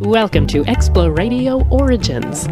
Welcome to Exploradio Origins.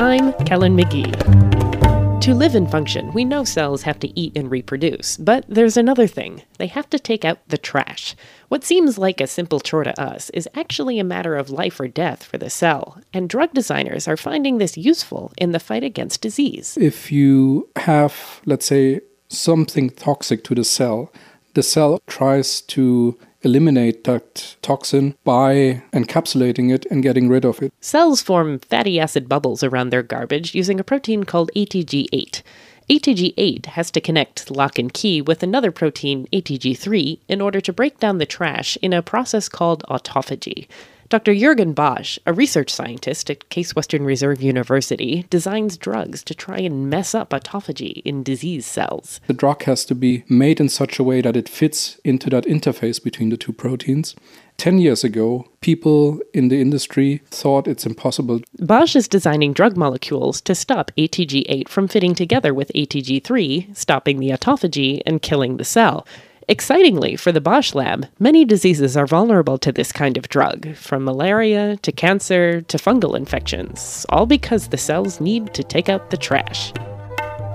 I'm Kellen McGee. To live and function, we know cells have to eat and reproduce, but there's another thing. They have to take out the trash. What seems like a simple chore to us is actually a matter of life or death for the cell, and drug designers are finding this useful in the fight against disease. If you have, let's say, something toxic to the cell, the cell tries to eliminate that toxin by encapsulating it and getting rid of it. Cells form fatty acid bubbles around their garbage using a protein called ATG8. ATG8 has to connect lock and key with another protein, ATG3, in order to break down the trash in a process called autophagy. Dr. Jürgen Bosch, a research scientist at Case Western Reserve University, designs drugs to try and mess up autophagy in disease cells. The drug has to be made in such a way that it fits into that interface between the two proteins. 10 years ago, people in the industry thought it's impossible. Bosch is designing drug molecules to stop ATG8 from fitting together with ATG3, stopping the autophagy and killing the cell. Excitingly, for the Bosch lab, many diseases are vulnerable to this kind of drug, from malaria to cancer to fungal infections, all because the cells need to take out the trash.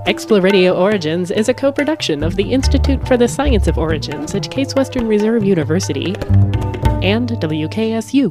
Exploradio Origins is a co production of the Institute for the Science of Origins at Case Western Reserve University and WKSU.